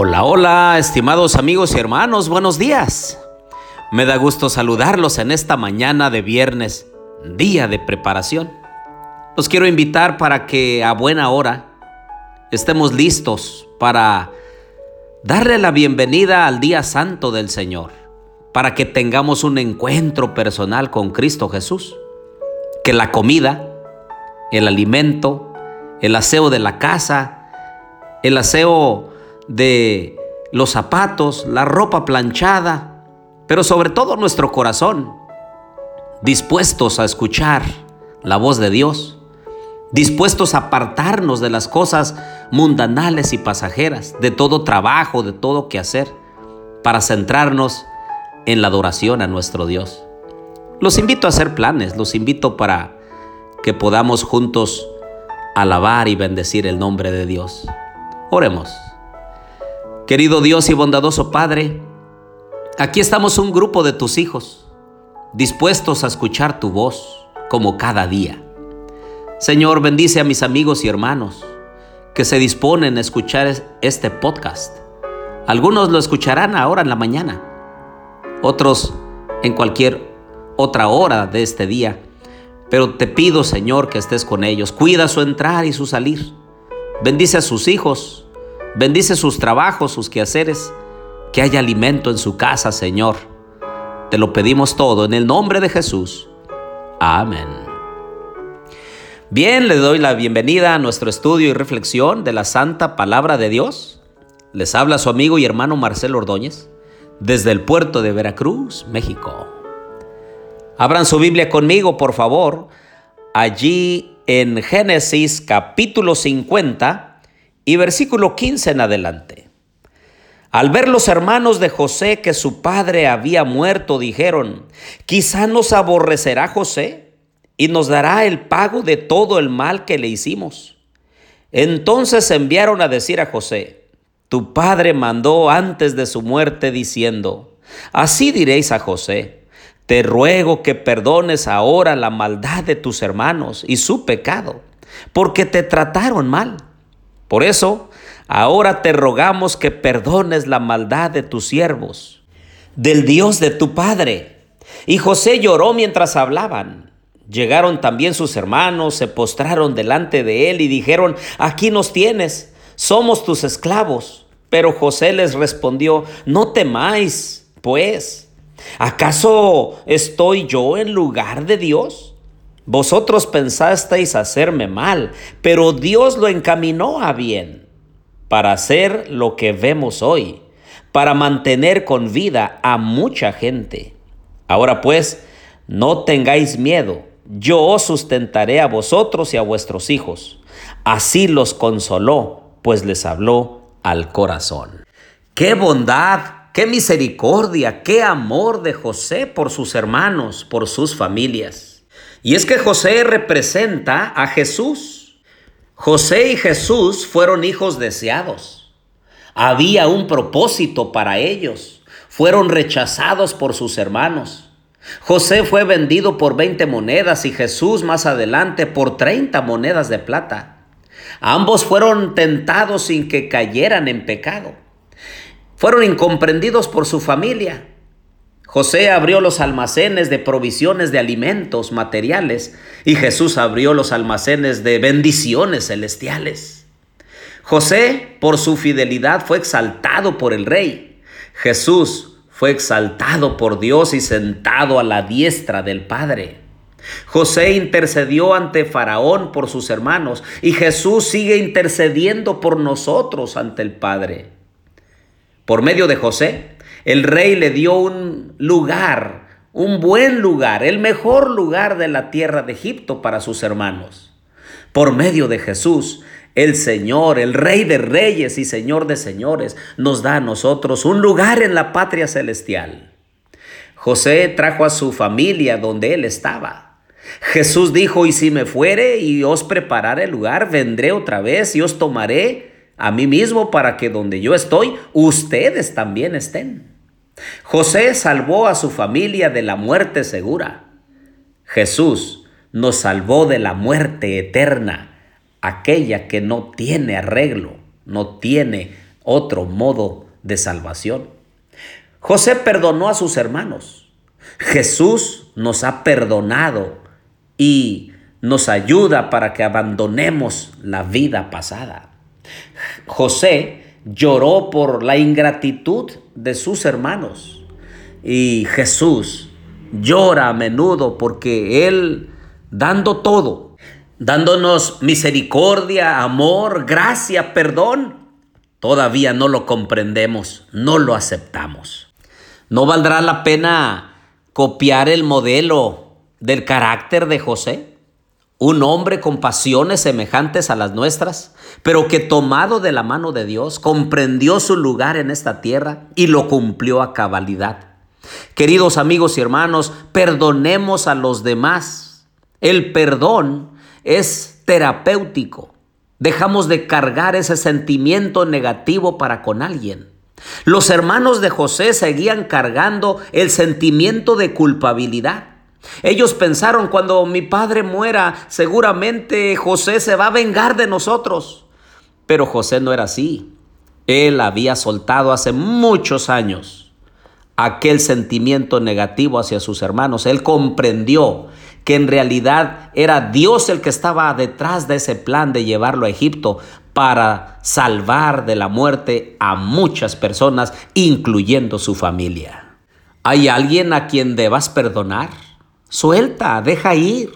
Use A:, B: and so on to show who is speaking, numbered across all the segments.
A: Hola, hola, estimados amigos y hermanos, buenos días. Me da gusto saludarlos en esta mañana de viernes, día de preparación. Los quiero invitar para que a buena hora estemos listos para darle la bienvenida al día santo del Señor, para que tengamos un encuentro personal con Cristo Jesús. Que la comida, el alimento, el aseo de la casa, el aseo de los zapatos, la ropa planchada, pero sobre todo nuestro corazón, dispuestos a escuchar la voz de Dios, dispuestos a apartarnos de las cosas mundanales y pasajeras, de todo trabajo, de todo que hacer, para centrarnos en la adoración a nuestro Dios. Los invito a hacer planes, los invito para que podamos juntos alabar y bendecir el nombre de Dios. Oremos. Querido Dios y bondadoso Padre, aquí estamos un grupo de tus hijos, dispuestos a escuchar tu voz como cada día. Señor, bendice a mis amigos y hermanos que se disponen a escuchar este podcast. Algunos lo escucharán ahora en la mañana, otros en cualquier otra hora de este día. Pero te pido, Señor, que estés con ellos. Cuida su entrar y su salir. Bendice a sus hijos, Bendice sus trabajos, sus quehaceres, que haya alimento en su casa, Señor. Te lo pedimos todo en el nombre de Jesús. Amén. Bien, le doy la bienvenida a nuestro estudio y reflexión de la Santa Palabra de Dios. Les habla su amigo y hermano Marcelo Ordóñez desde el puerto de Veracruz, México. Abran su Biblia conmigo, por favor, allí en Génesis capítulo 50 y versículo 15 en adelante. Al ver los hermanos de José que su padre había muerto, dijeron, quizá nos aborrecerá José y nos dará el pago de todo el mal que le hicimos. Entonces enviaron a decir a José, tu padre mandó antes de su muerte diciendo, así diréis a José, te ruego que perdones ahora la maldad de tus hermanos y su pecado, porque te trataron mal por eso, ahora te rogamos que perdones la maldad de tus siervos, del Dios de tu Padre. Y José lloró mientras hablaban. Llegaron también sus hermanos, se postraron delante de él y dijeron, aquí nos tienes, somos tus esclavos. Pero José les respondió, no temáis, pues, ¿acaso estoy yo en lugar de Dios? Vosotros pensasteis hacerme mal, pero Dios lo encaminó a bien, para hacer lo que vemos hoy, para mantener con vida a mucha gente. Ahora pues, no tengáis miedo, yo os sustentaré a vosotros y a vuestros hijos. Así los consoló, pues les habló al corazón. ¡Qué bondad! ¡Qué misericordia! ¡Qué amor de José por sus hermanos, por sus familias! Y es que José representa a Jesús. José y Jesús fueron hijos deseados. Había un propósito para ellos. Fueron rechazados por sus hermanos. José fue vendido por 20 monedas y Jesús más adelante por 30 monedas de plata. Ambos fueron tentados sin que cayeran en pecado. Fueron incomprendidos por su familia. José abrió los almacenes de provisiones de alimentos materiales y Jesús abrió los almacenes de bendiciones celestiales. José, por su fidelidad, fue exaltado por el rey. Jesús fue exaltado por Dios y sentado a la diestra del Padre. José intercedió ante Faraón por sus hermanos y Jesús sigue intercediendo por nosotros ante el Padre. Por medio de José, el rey le dio un lugar, un buen lugar, el mejor lugar de la tierra de Egipto para sus hermanos. Por medio de Jesús, el Señor, el Rey de Reyes y Señor de Señores, nos da a nosotros un lugar en la patria celestial. José trajo a su familia donde él estaba. Jesús dijo, y si me fuere y os prepararé el lugar, vendré otra vez y os tomaré a mí mismo para que donde yo estoy, ustedes también estén. José salvó a su familia de la muerte segura. Jesús nos salvó de la muerte eterna, aquella que no tiene arreglo, no tiene otro modo de salvación. José perdonó a sus hermanos. Jesús nos ha perdonado y nos ayuda para que abandonemos la vida pasada. José lloró por la ingratitud de sus hermanos y Jesús llora a menudo porque Él, dando todo, dándonos misericordia, amor, gracia, perdón, todavía no lo comprendemos, no lo aceptamos. ¿No valdrá la pena copiar el modelo del carácter de José? Un hombre con pasiones semejantes a las nuestras, pero que tomado de la mano de Dios, comprendió su lugar en esta tierra y lo cumplió a cabalidad. Queridos amigos y hermanos, perdonemos a los demás. El perdón es terapéutico. Dejamos de cargar ese sentimiento negativo para con alguien. Los hermanos de José seguían cargando el sentimiento de culpabilidad. Ellos pensaron, cuando mi padre muera, seguramente José se va a vengar de nosotros. Pero José no era así. Él había soltado hace muchos años aquel sentimiento negativo hacia sus hermanos. Él comprendió que en realidad era Dios el que estaba detrás de ese plan de llevarlo a Egipto para salvar de la muerte a muchas personas, incluyendo su familia. ¿Hay alguien a quien debas perdonar? Suelta, deja ir.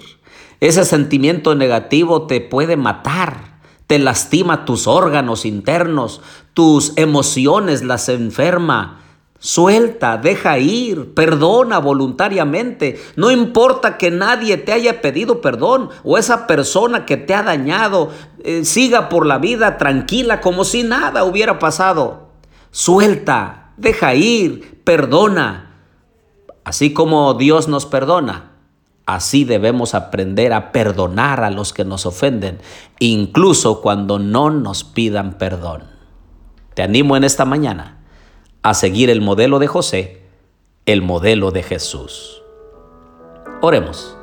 A: Ese sentimiento negativo te puede matar, te lastima tus órganos internos, tus emociones las enferma. Suelta, deja ir, perdona voluntariamente. No importa que nadie te haya pedido perdón o esa persona que te ha dañado eh, siga por la vida tranquila como si nada hubiera pasado. Suelta, deja ir, perdona. Así como Dios nos perdona, así debemos aprender a perdonar a los que nos ofenden, incluso cuando no nos pidan perdón. Te animo en esta mañana a seguir el modelo de José, el modelo de Jesús. Oremos.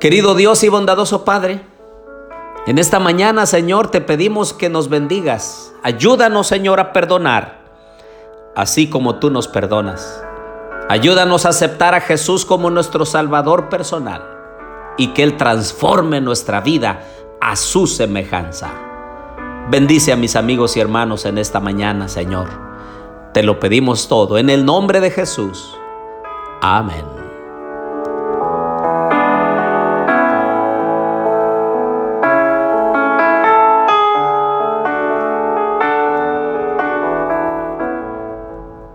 A: Querido Dios y bondadoso Padre, en esta mañana, Señor, te pedimos que nos bendigas. Ayúdanos, Señor, a perdonar, así como tú nos perdonas. Ayúdanos a aceptar a Jesús como nuestro Salvador personal y que Él transforme nuestra vida a su semejanza. Bendice a mis amigos y hermanos en esta mañana, Señor. Te lo pedimos todo en el nombre de Jesús. Amén.